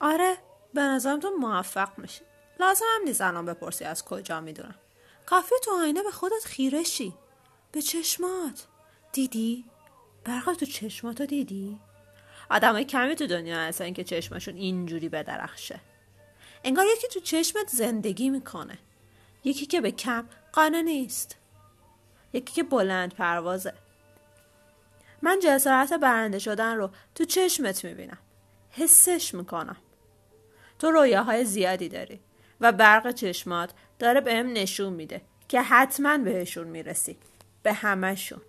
آره به نظرم تو موفق میشی. لازم هم نیست الان بپرسی از کجا می‌دونم. کافی تو آینه به خودت خیره شی. به چشمات. دیدی؟ برقا تو چشماتو دیدی؟ آدمای کمی تو دنیا هستن که چشمشون اینجوری بدرخشه. انگار یکی تو چشمت زندگی می‌کنه. یکی که به کم قانه نیست. یکی که بلند پروازه. من جسارت برنده شدن رو تو چشمت می‌بینم. حسش می‌کنم. تو رویاهای زیادی داری و برق چشمات داره بهم نشون میده که حتما بهشون می‌رسی. به همشون